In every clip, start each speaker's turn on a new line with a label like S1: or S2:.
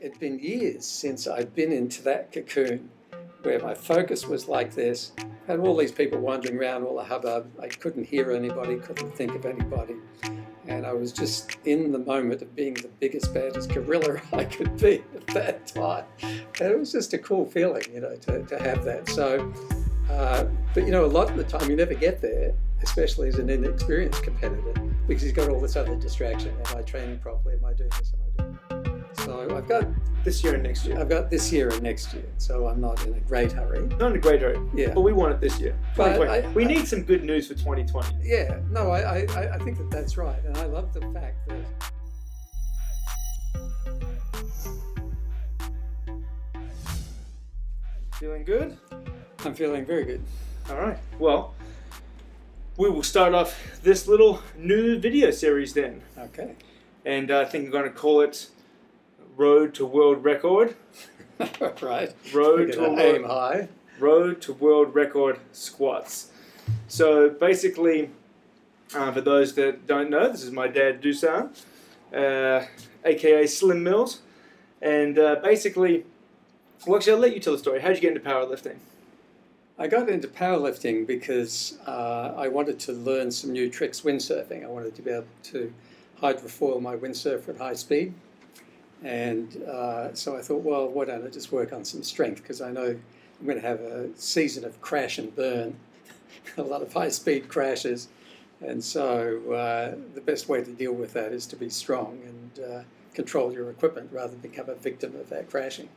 S1: it'd been years since I'd been into that cocoon where my focus was like this. Had all these people wandering around, all the hubbub. I couldn't hear anybody, couldn't think of anybody. And I was just in the moment of being the biggest, baddest gorilla I could be at that time. And it was just a cool feeling, you know, to, to have that. So, uh, but you know, a lot of the time you never get there, especially as an inexperienced competitor, because he's got all this other distraction. Am I training properly? Am I doing this? Am I? So I've got
S2: This year and next year.
S1: I've got this year and next year, so I'm not in a great hurry.
S2: Not in a great hurry,
S1: Yeah.
S2: but we want it this year.
S1: But
S2: 2020.
S1: I-
S2: we
S1: I-
S2: need some good news for 2020.
S1: Yeah, no, I, I, I- think that that's right, and I love the fact that
S2: Feeling good?
S1: I'm feeling very good.
S2: All right. Well, we will start off this little new video series then.
S1: Okay.
S2: And I think we're going to call it Road to World Record.
S1: right.
S2: Road to
S1: gonna
S2: World
S1: aim high.
S2: Road to World Record squats. So basically, uh, for those that don't know, this is my dad Dusan, uh, aka Slim Mills, and uh, basically, well, actually, I'll let you tell the story. How did you get into powerlifting?
S1: I got into powerlifting because uh, I wanted to learn some new tricks windsurfing. I wanted to be able to hydrofoil my windsurfer at high speed. And uh, so I thought, well, why don't I just work on some strength? Because I know I'm going to have a season of crash and burn, a lot of high speed crashes. And so uh, the best way to deal with that is to be strong and uh, control your equipment rather than become a victim of that crashing.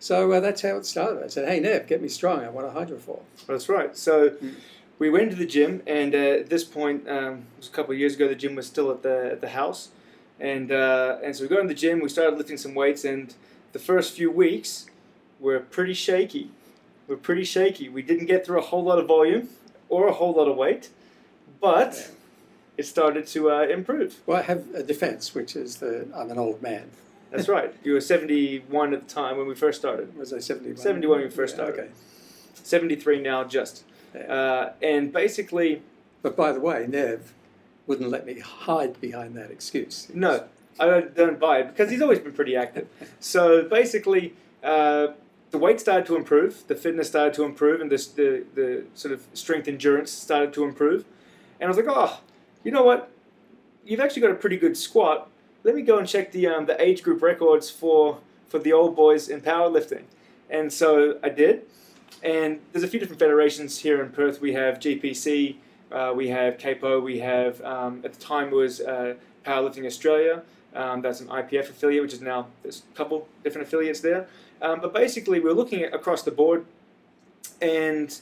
S1: So uh, that's how it started. I said, hey, Nev, get me strong. I want a hydrofoil.
S2: That's right. So
S1: Mm.
S2: we went to the gym, and at this point, um, it was a couple of years ago, the gym was still at the at the house, and uh, and so we got in the gym. We started lifting some weights, and the first few weeks were pretty shaky. We're pretty shaky. We didn't get through a whole lot of volume or a whole lot of weight, but it started to uh, improve.
S1: Well, I have a defense, which is that I'm an old man.
S2: That's right. You were 71 at the time when we first started.
S1: Was I 71?
S2: 71 when we first
S1: Yeah,
S2: started.
S1: Okay.
S2: 73 now, just.
S1: Yeah.
S2: Uh, and basically,
S1: But by the way, Nev wouldn't let me hide behind that excuse.
S2: No, I don't, don't buy it because he's always been pretty active. So basically, uh, the weight started to improve, the fitness started to improve, and this, the, the sort of strength endurance started to improve. And I was like, oh, you know what? You've actually got a pretty good squat. Let me go and check the, um, the age group records for, for the old boys in powerlifting. And so I did. And there's a few different federations here in Perth. We have GPC, uh, we have CAPO, we have, um, at the time was uh, Powerlifting Australia. Um, that's an IPF affiliate, which is now there's a couple different affiliates there. Um, but basically, we are looking at across the board, and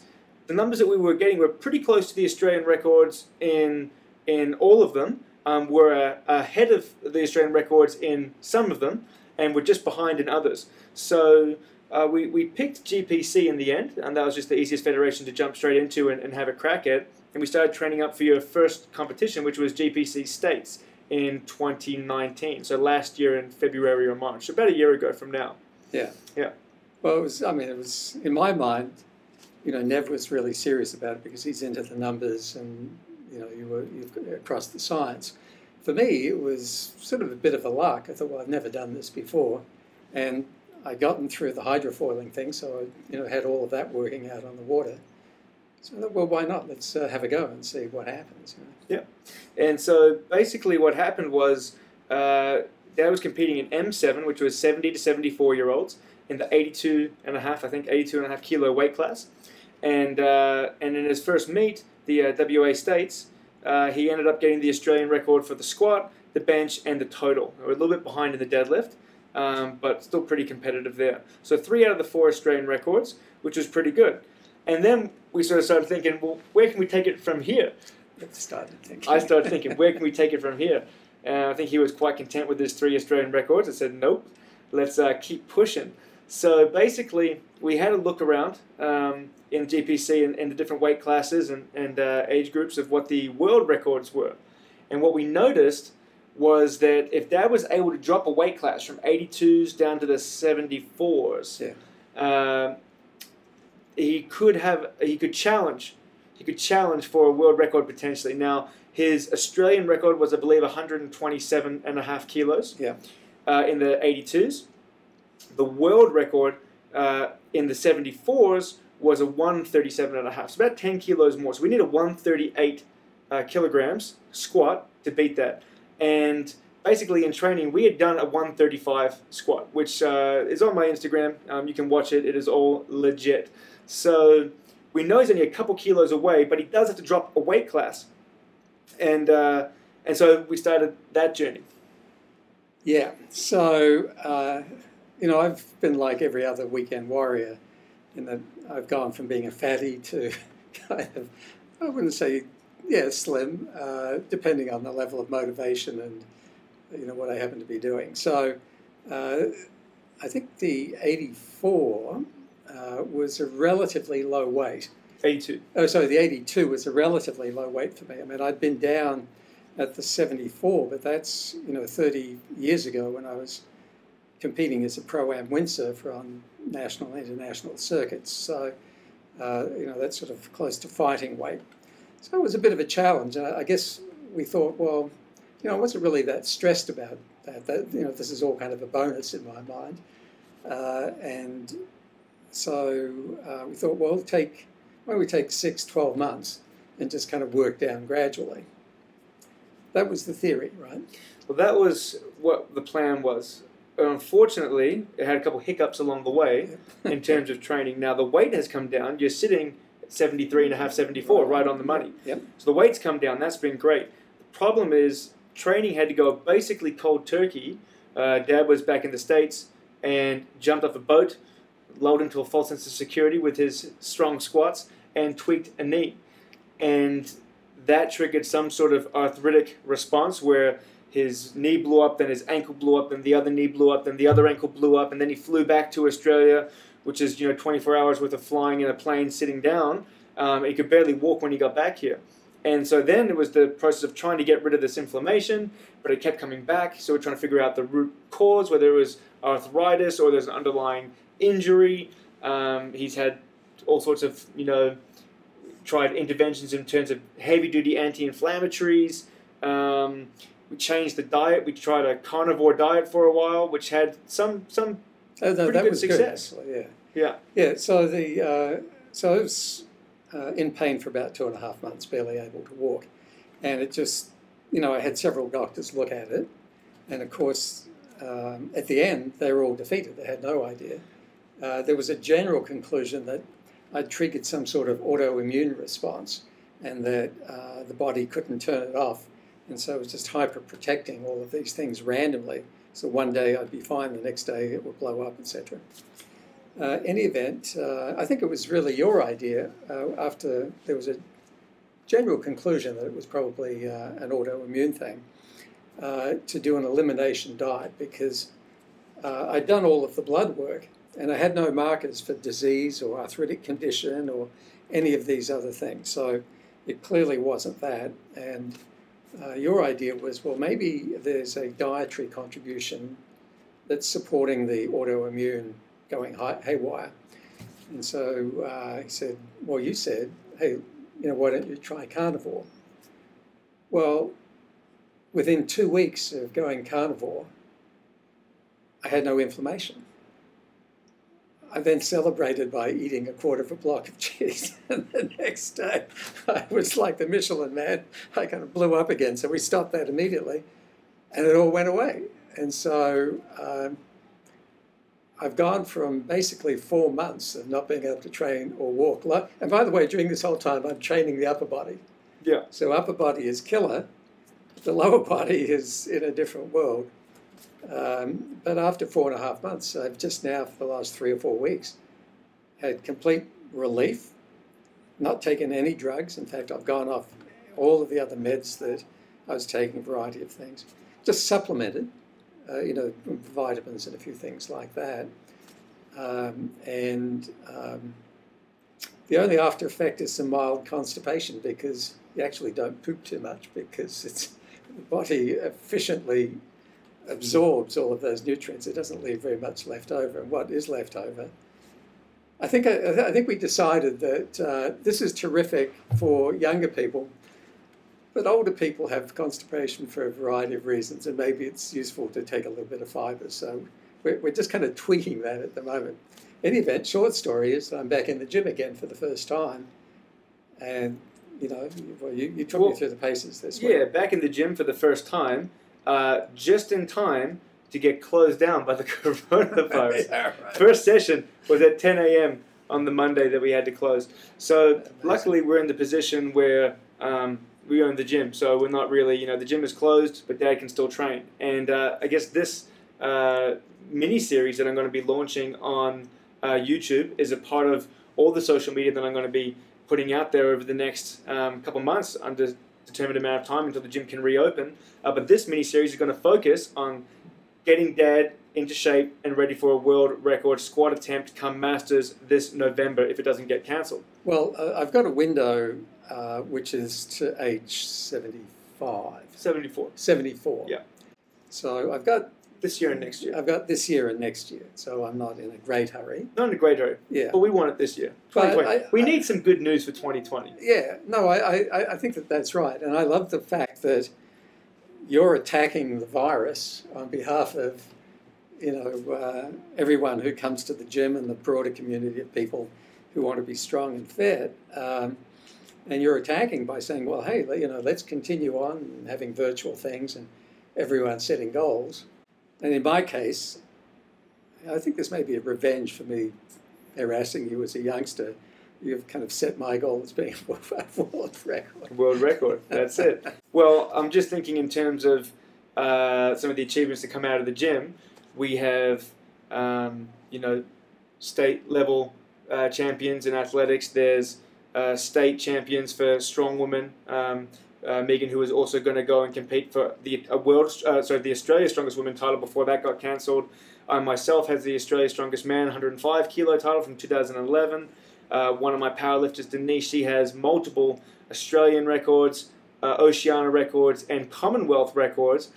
S2: the numbers that we were getting were pretty close to the Australian records in in all of them. Um, were uh, ahead of the Australian records in some of them, and were just behind in others. So. Uh, we, we picked GPC in the end, and that was just the easiest federation to jump straight into and, and have a crack at. And we started training up for your first competition, which was GPC States in 2019. So last year in February or March, so about a year ago from now.
S1: Yeah.
S2: Yeah.
S1: Well, it was, I mean, it was, in my mind, you know, Nev was really serious about it because he's into the numbers and, you know, you were you've across the science. For me, it was sort of a bit of a lark. I thought, well, I've never done this before. And I'd gotten through the hydrofoiling thing, so I, you know, had all of that working out on the water. So well, why not? Let's uh, have a go and see what happens. Know?
S2: And so basically, what happened was uh, Dad was competing in M7, which was 70 to 74 year olds, in the 82 and a half, I think, 82 and a half kilo weight class. And, uh, and in his first meet, the uh, WA States, uh, he ended up getting the Australian record for the squat, the bench, and the total. We're a little bit behind in the deadlift, um, but still pretty competitive there. So three out of the four Australian records, which was pretty good. And then we sort of started thinking, well, where can we take it from here?
S1: I started thinking.
S2: I started thinking, where can we take it from here? And I think he was quite content with his three Australian records. I said, nope, let's uh, keep pushing. So basically, we had a look around um, in GPC and, and the different weight classes and, and uh, age groups of what the world records were. And what we noticed was that if Dad was able to drop a weight class from 82s down to the 74s,
S1: Yeah.
S2: um, he could have he could challenge he could challenge for a world record potentially. Now his Australian record was I believe 127 and a half kilos.
S1: Yeah.
S2: Uh, in the 82s, the world record uh, in the 74s was a 137 and a half, so about 10 kilos more. So we need a 138 uh, kilograms squat to beat that. And basically, in training, we had done a 135 squat, which uh, is on my Instagram. Um, you can watch it, it is all legit. So we know he's only a couple kilos away, but he does have to drop a weight class. And, uh, and so we started that journey.
S1: Yeah. So, uh, you know, I've been like every other weekend warrior in that I've gone from being a fatty to kind of, I wouldn't say, yeah, slim, uh, depending on the level of motivation and, you know, what I happen to be doing. So, uh, I think the 84 uh, was a relatively low weight.
S2: 82.
S1: Oh, sorry, the 82 was a relatively low weight for me. I mean, I'd been down at the 74, but that's, you know, 30 years ago when I was competing as a pro-am windsurfer on national and international circuits. So, uh, you know, that's sort of close to fighting weight. So it was a bit of a challenge. I, I guess we thought, well, you know, I wasn't really that stressed about that. that you know, this is all kind of a bonus in my mind. Uh, and so uh, we thought, well, take, why don't we take six, 12 months and just kind of work down gradually. That was the theory, right?
S2: Well, that was what the plan was. Unfortunately, it had a couple hiccups along the way in terms of training. Now, the weight has come down. You're sitting at 73 and a half, 74, right on the money.
S1: Yep.
S2: So the weight's come down. That's been great. The problem is training had to go basically cold turkey. Uh, Dad was back in the States and jumped off a boat, lulled into a false sense of security with his strong squats, and tweaked a knee. And that triggered some sort of arthritic response where his knee blew up, then his ankle blew up, then the other knee blew up, then the other ankle blew up, and then he flew back to Australia, which is you know 24 hours worth of flying in a plane sitting down. Um, he could barely walk when he got back here. And so then it was the process of trying to get rid of this inflammation, but it kept coming back. So we're trying to figure out the root cause, whether it was arthritis or there's an underlying injury. Um, he's had all sorts of, you know, tried interventions in terms of heavy duty anti inflammatories. Um, we changed the diet. We tried a carnivore diet for a while, which had some some
S1: Oh, no,
S2: Pretty
S1: that
S2: good
S1: was
S2: success.
S1: good, yeah.
S2: yeah
S1: Yeah, so the uh, so I was uh, in pain for about two and a half months, barely able to walk, and it just you know I had several doctors look at it, and of course um, at the end they were all defeated. They had no idea. Uh, there was a general conclusion that I'd triggered some sort of autoimmune response, and that uh, the body couldn't turn it off, and so it was just hyper protecting all of these things randomly. So one day I'd be fine, the next day it would blow up, etc. Uh, any event, uh, I think it was really your idea uh, after there was a general conclusion that it was probably uh, an autoimmune thing uh, to do an elimination diet because I'd done all of the blood work and I had no markers for disease or arthritic condition or any of these other things. So it clearly wasn't that. And uh, your idea was well, maybe there's a dietary contribution that's supporting the autoimmune going haywire. And so uh, he said, Well, you said, hey, you know, why don't you try carnivore? Well, within two weeks of going carnivore, I had no inflammation. I then celebrated by eating a quarter of a block of cheese. and the next day, I was like the Michelin man. I kind of blew up again. So we stopped that immediately, and it all went away. And so um, I've gone from basically four months of not being able to train or walk. And by the way, during this whole time, I'm training the upper body.
S2: yeah
S1: So upper body is killer. The lower body is in a different world. Um, but after four and a half months, I've just now, for the last three or four weeks, had complete relief, not taken any drugs. In fact, I've gone off all of the other meds that I was taking, a variety of things, just supplemented, uh, you know, vitamins and a few things like that. Um, and um, the only after effect is some mild constipation because you actually don't poop too much because it's the body efficiently absorbs all of those nutrients. It doesn't leave very much left over. And what is left over? I think I, I think we decided that uh, this is terrific for younger people, but older people have constipation for a variety of reasons, and maybe it's useful to take a little bit of fibre. So we're, we're just kind of tweaking that at the moment. In any event, short story is I'm back in the gym again for the first time, and you know, well, you, you took
S2: Well,
S1: me through the paces this week.
S2: Yeah, back in the gym for the first time, uh, just in time to get closed down by the coronavirus.
S1: Yeah, right.
S2: First session was at 10 a.m. on the Monday that we had to close. So
S1: Amazing.
S2: luckily, we're in the position where um, we own the gym. So we're not really, you know, the gym is closed, but Dad can still train. And uh, I guess this uh, mini series that I'm going to be launching on uh, YouTube is a part of all the social media that I'm going to be putting out there over the next um, couple months under determined amount of time until the gym can reopen. Uh, but this mini series is going to focus on getting Dad into shape and ready for a world record squat attempt come Masters this November if it doesn't get cancelled.
S1: Well, uh, I've got a window uh, which is to age 75,
S2: 74
S1: 74.
S2: Yeah.
S1: So I've got
S2: this year and next year.
S1: I've got this year and next year, so I'm not in a great hurry.
S2: Not in a great hurry,
S1: Yeah.
S2: but we want it this year.
S1: But
S2: 2020.
S1: I-
S2: we
S1: I-
S2: need some good news for 2020.
S1: Yeah, no, I, I, I think that that's right. And I love the fact that you're attacking the virus on behalf of, you know, uh, everyone who comes to the gym and the broader community of people who want to be strong and fit. Um, and you're attacking by saying, well, hey, you know, let's continue on having virtual things and everyone setting goals. And in my case, I think this may be a revenge for me harassing you as a youngster. You've kind of set my goal as being a world record.
S2: World record. That's it. Well, I'm just thinking in terms of uh, some of the achievements that come out of the gym. We have, um, you know, state level uh, champions in athletics. There's uh, state champions for strong women. Um, uh, Megan, who was also going to go and compete for the a world, uh, sorry, the Australia Strongest Woman title before that got cancelled. I myself has the Australia Strongest Man 105 kilo title from 2011. Uh, one of my powerlifters, Denise, she has multiple Australian records, uh, Oceania records, and Commonwealth records.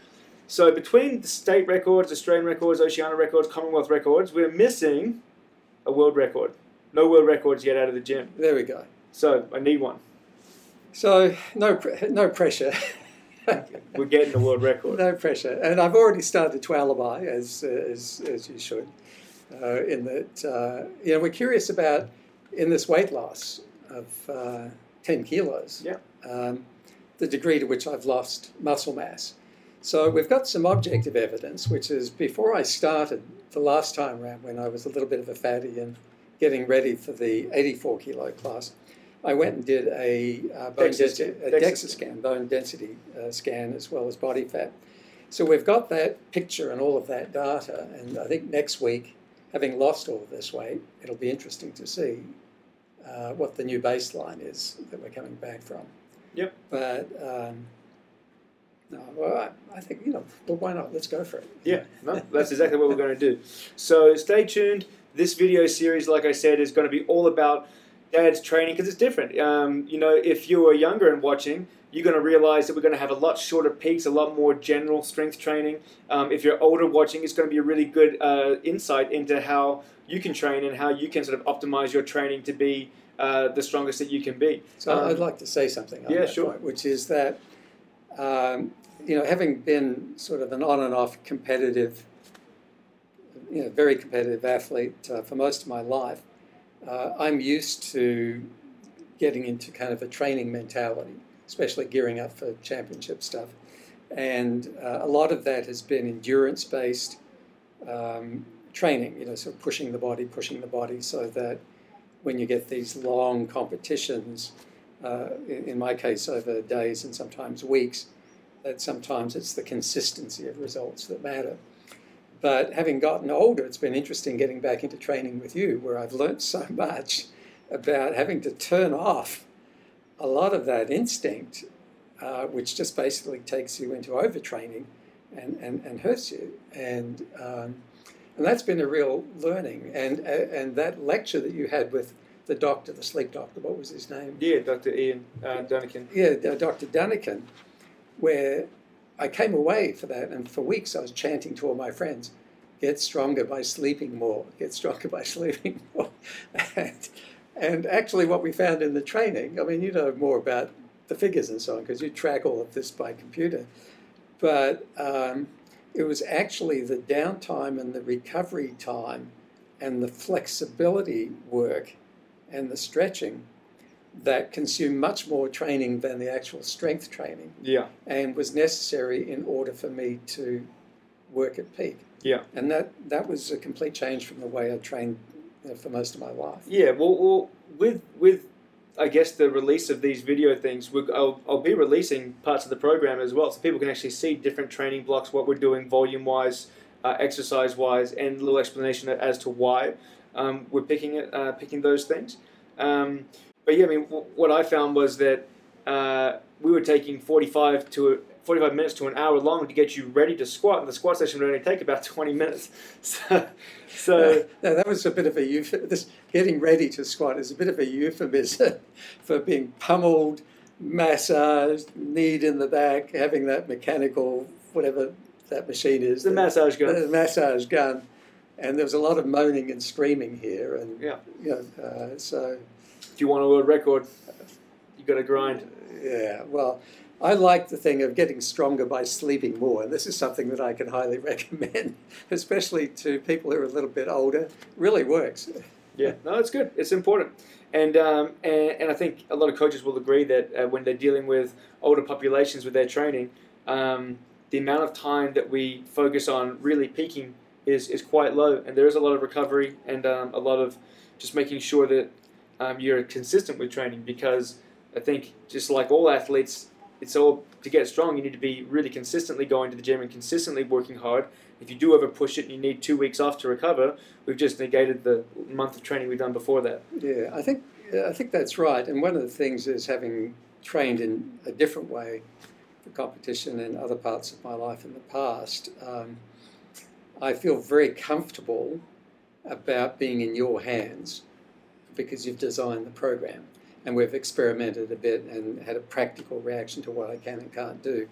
S2: So between the state records, Australian records, Oceania records, Commonwealth records, we're missing a world record. No world records yet out of the gym.
S1: There we go.
S2: So I need one.
S1: So no, no pressure.
S2: We're getting the world record.
S1: no pressure. And I've already started to alibi, as, as, as you should, uh, in that, uh, you know, we're curious about in this weight loss of uh, 10 kilos,
S2: Yeah.
S1: um, the degree to which I've lost muscle mass. So we've got some objective evidence, which is before I started the last time round when I was a little bit of a fatty and getting ready for the 84 kilo class, I went and did a uh, bone
S2: DEXA
S1: density,
S2: scan.
S1: a
S2: DEXA
S1: DEXA scan, bone density uh, scan, as well as body fat. So we've got that picture and all of that data, and I think next week, having lost all of this weight, it'll be interesting to see uh, what the new baseline is that we're coming back from.
S2: Yep.
S1: But um, no, well, I, I think you know, but why not? Let's go for it.
S2: Yeah, no, that's exactly what we're going to do. So stay tuned. This video series, like I said, is going to be all about dad's training because it's different. Um, you know, if you are younger and watching, you're going to realize that we're going to have a lot shorter peaks, a lot more general strength training. Um, if you're older watching, it's going to be a really good uh, insight into how you can train and how you can sort of optimize your training to be uh, the strongest that you can be.
S1: So
S2: Um,
S1: I'd like to say something on
S2: yeah,
S1: that
S2: sure.
S1: point, which is that um, you know, having been sort of an on and off competitive, you know, very competitive athlete uh, for most of my life, uh, I'm used to getting into kind of a training mentality, especially gearing up for championship stuff. And uh, a lot of that has been endurance based um, training, you know, sort of pushing the body, pushing the body so that when you get these long competitions, uh, in, in my case, over days and sometimes weeks, that sometimes it's the consistency of results that matter. But having gotten older, it's been interesting getting back into training with you, where I've learnt so much about having to turn off a lot of that instinct, uh, which just basically takes you into overtraining and, and, and hurts you. And, um, and that's been a real learning. And, uh, and that lecture that you had with the doctor, the sleep doctor, what was his name?
S2: Yeah, Dr. Ian uh,
S1: yeah, Dr. Dunican, where I came away for that, and for weeks I was chanting to all my friends, "Get stronger by sleeping more. Get stronger by sleeping more." and, and actually, what we found in the training, I mean, you know more about the figures and so on because you track all of this by computer, but um, it was actually the downtime and the recovery time and the flexibility work and the stretching that consumed much more training than the actual strength training
S2: Yeah.
S1: and was necessary in order for me to work at peak.
S2: Yeah.
S1: And that, that was a complete change from the way I trained you know, for most of my life.
S2: Yeah, well, well, with with I guess the release of these video things, I'll, I'll be releasing parts of the program as well, so people can actually see different training blocks, what we're doing volume wise, uh, exercise wise, and a little explanation as to why um, we're picking it, uh, picking those things. Um, but yeah, I mean, w- what I found was that uh, we were taking forty five to 45 minutes to an hour long to get you ready to squat, and the squat session would only take about 20 minutes. So, so
S1: No, that was a bit of a euph- this getting ready to squat is a bit of a euphemism for being pummeled, massaged, kneed in the back, having that mechanical whatever that machine is,
S2: the massage gun.
S1: the massage gun, and there was a lot of moaning and screaming here, and
S2: Yeah.
S1: you know, uh, so
S2: If you want a world record, you got to grind.
S1: yeah, well. I like the thing of getting stronger by sleeping more, and this is something that I can highly recommend, especially to people who are a little bit older. It really works.
S2: Yeah, no, it's good. It's important, and um, and, and I think a lot of coaches will agree that uh, when they're dealing with older populations with their training, um, the amount of time that we focus on really peaking is is quite low, and there is a lot of recovery and um, a lot of just making sure that um, you're consistent with training because I think just like all athletes, it's all to get strong. You need to be really consistently going to the gym and consistently working hard. If you do ever push it and you need two weeks off to recover, we've just negated the month of training we've done before that.
S1: Yeah, I think I think that's right. And one of the things is having trained in a different way for competition in other parts of my life in the past. Um, I feel very comfortable about being in your hands because you've designed the program and we've experimented a bit and had a practical reaction to what I can and can't do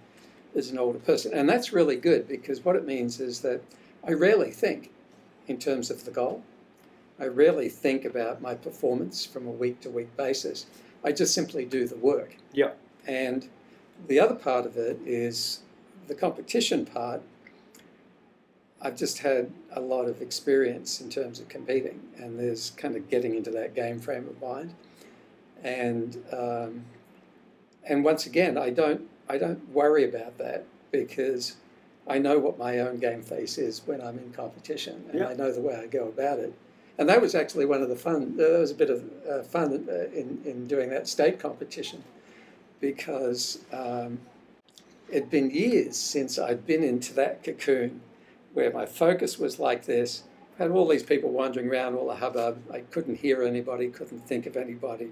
S1: as an older person. And that's really good because what it means is that I rarely think in terms of the goal. I rarely think about my performance from a week to week basis. I just simply do the work.
S2: Yeah.
S1: And the other part of it is the competition part. I've just had a lot of experience in terms of competing, and there's kind of getting into that game frame of mind. And um, and once again, I don't I don't worry about that because I know what my own game face is when I'm in competition, and
S2: Yeah.
S1: I know the way I go about it. And that was actually one of the fun. There was a bit of uh, fun uh, in in doing that state competition because um, it'd been years since I'd been into that cocoon where my focus was like this. Had all these people wandering around, all the hubbub. I couldn't hear anybody, couldn't think of anybody.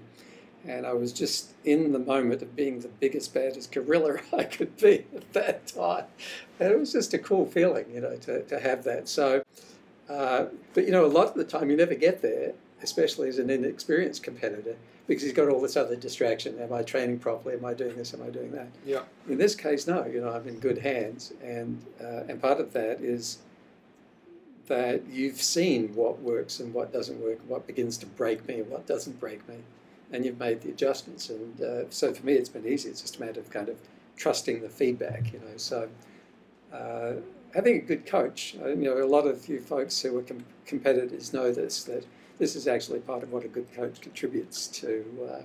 S1: And I was just in the moment of being the biggest, baddest gorilla I could be at that time. And it was just a cool feeling, you know, to, to have that. So, uh, but you know, a lot of the time you never get there, especially as an inexperienced competitor, because he's got all this other distraction. Am I training properly? Am I doing this? Am I doing that?
S2: Yeah.
S1: In this case, no. You know, I'm in good hands, and uh, and part of that is that you've seen what works and what doesn't work, what begins to break me and what doesn't break me, and you've made the adjustments. And uh, so for me, it's been easy. It's just a matter of kind of trusting the feedback. You know, so. Uh, having a good coach, uh, you know, a lot of you folks who are com- competitors know this that this is actually part of what a good coach contributes to uh,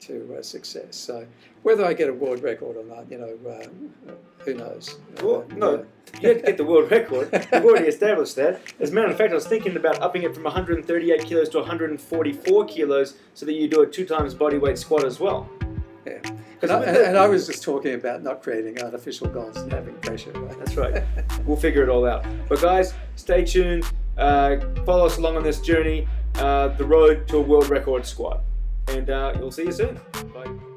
S1: to uh, success. So whether I get a world record or not, you know, uh, who knows?
S2: Well,
S1: Uh,
S2: no, you had to get the world record. We've already established that. As a matter of fact, I was thinking about upping it from 138 kilos to 144 kilos so that you do a two times body weight squat as well.
S1: Yeah. And I, and, and I was just talking about not creating artificial goals and having pressure. Right?
S2: That's right. We'll figure it all out. But guys, stay tuned. Uh, follow us along on this journey, uh, the road to a world record squat. And uh, we'll see you soon. Bye.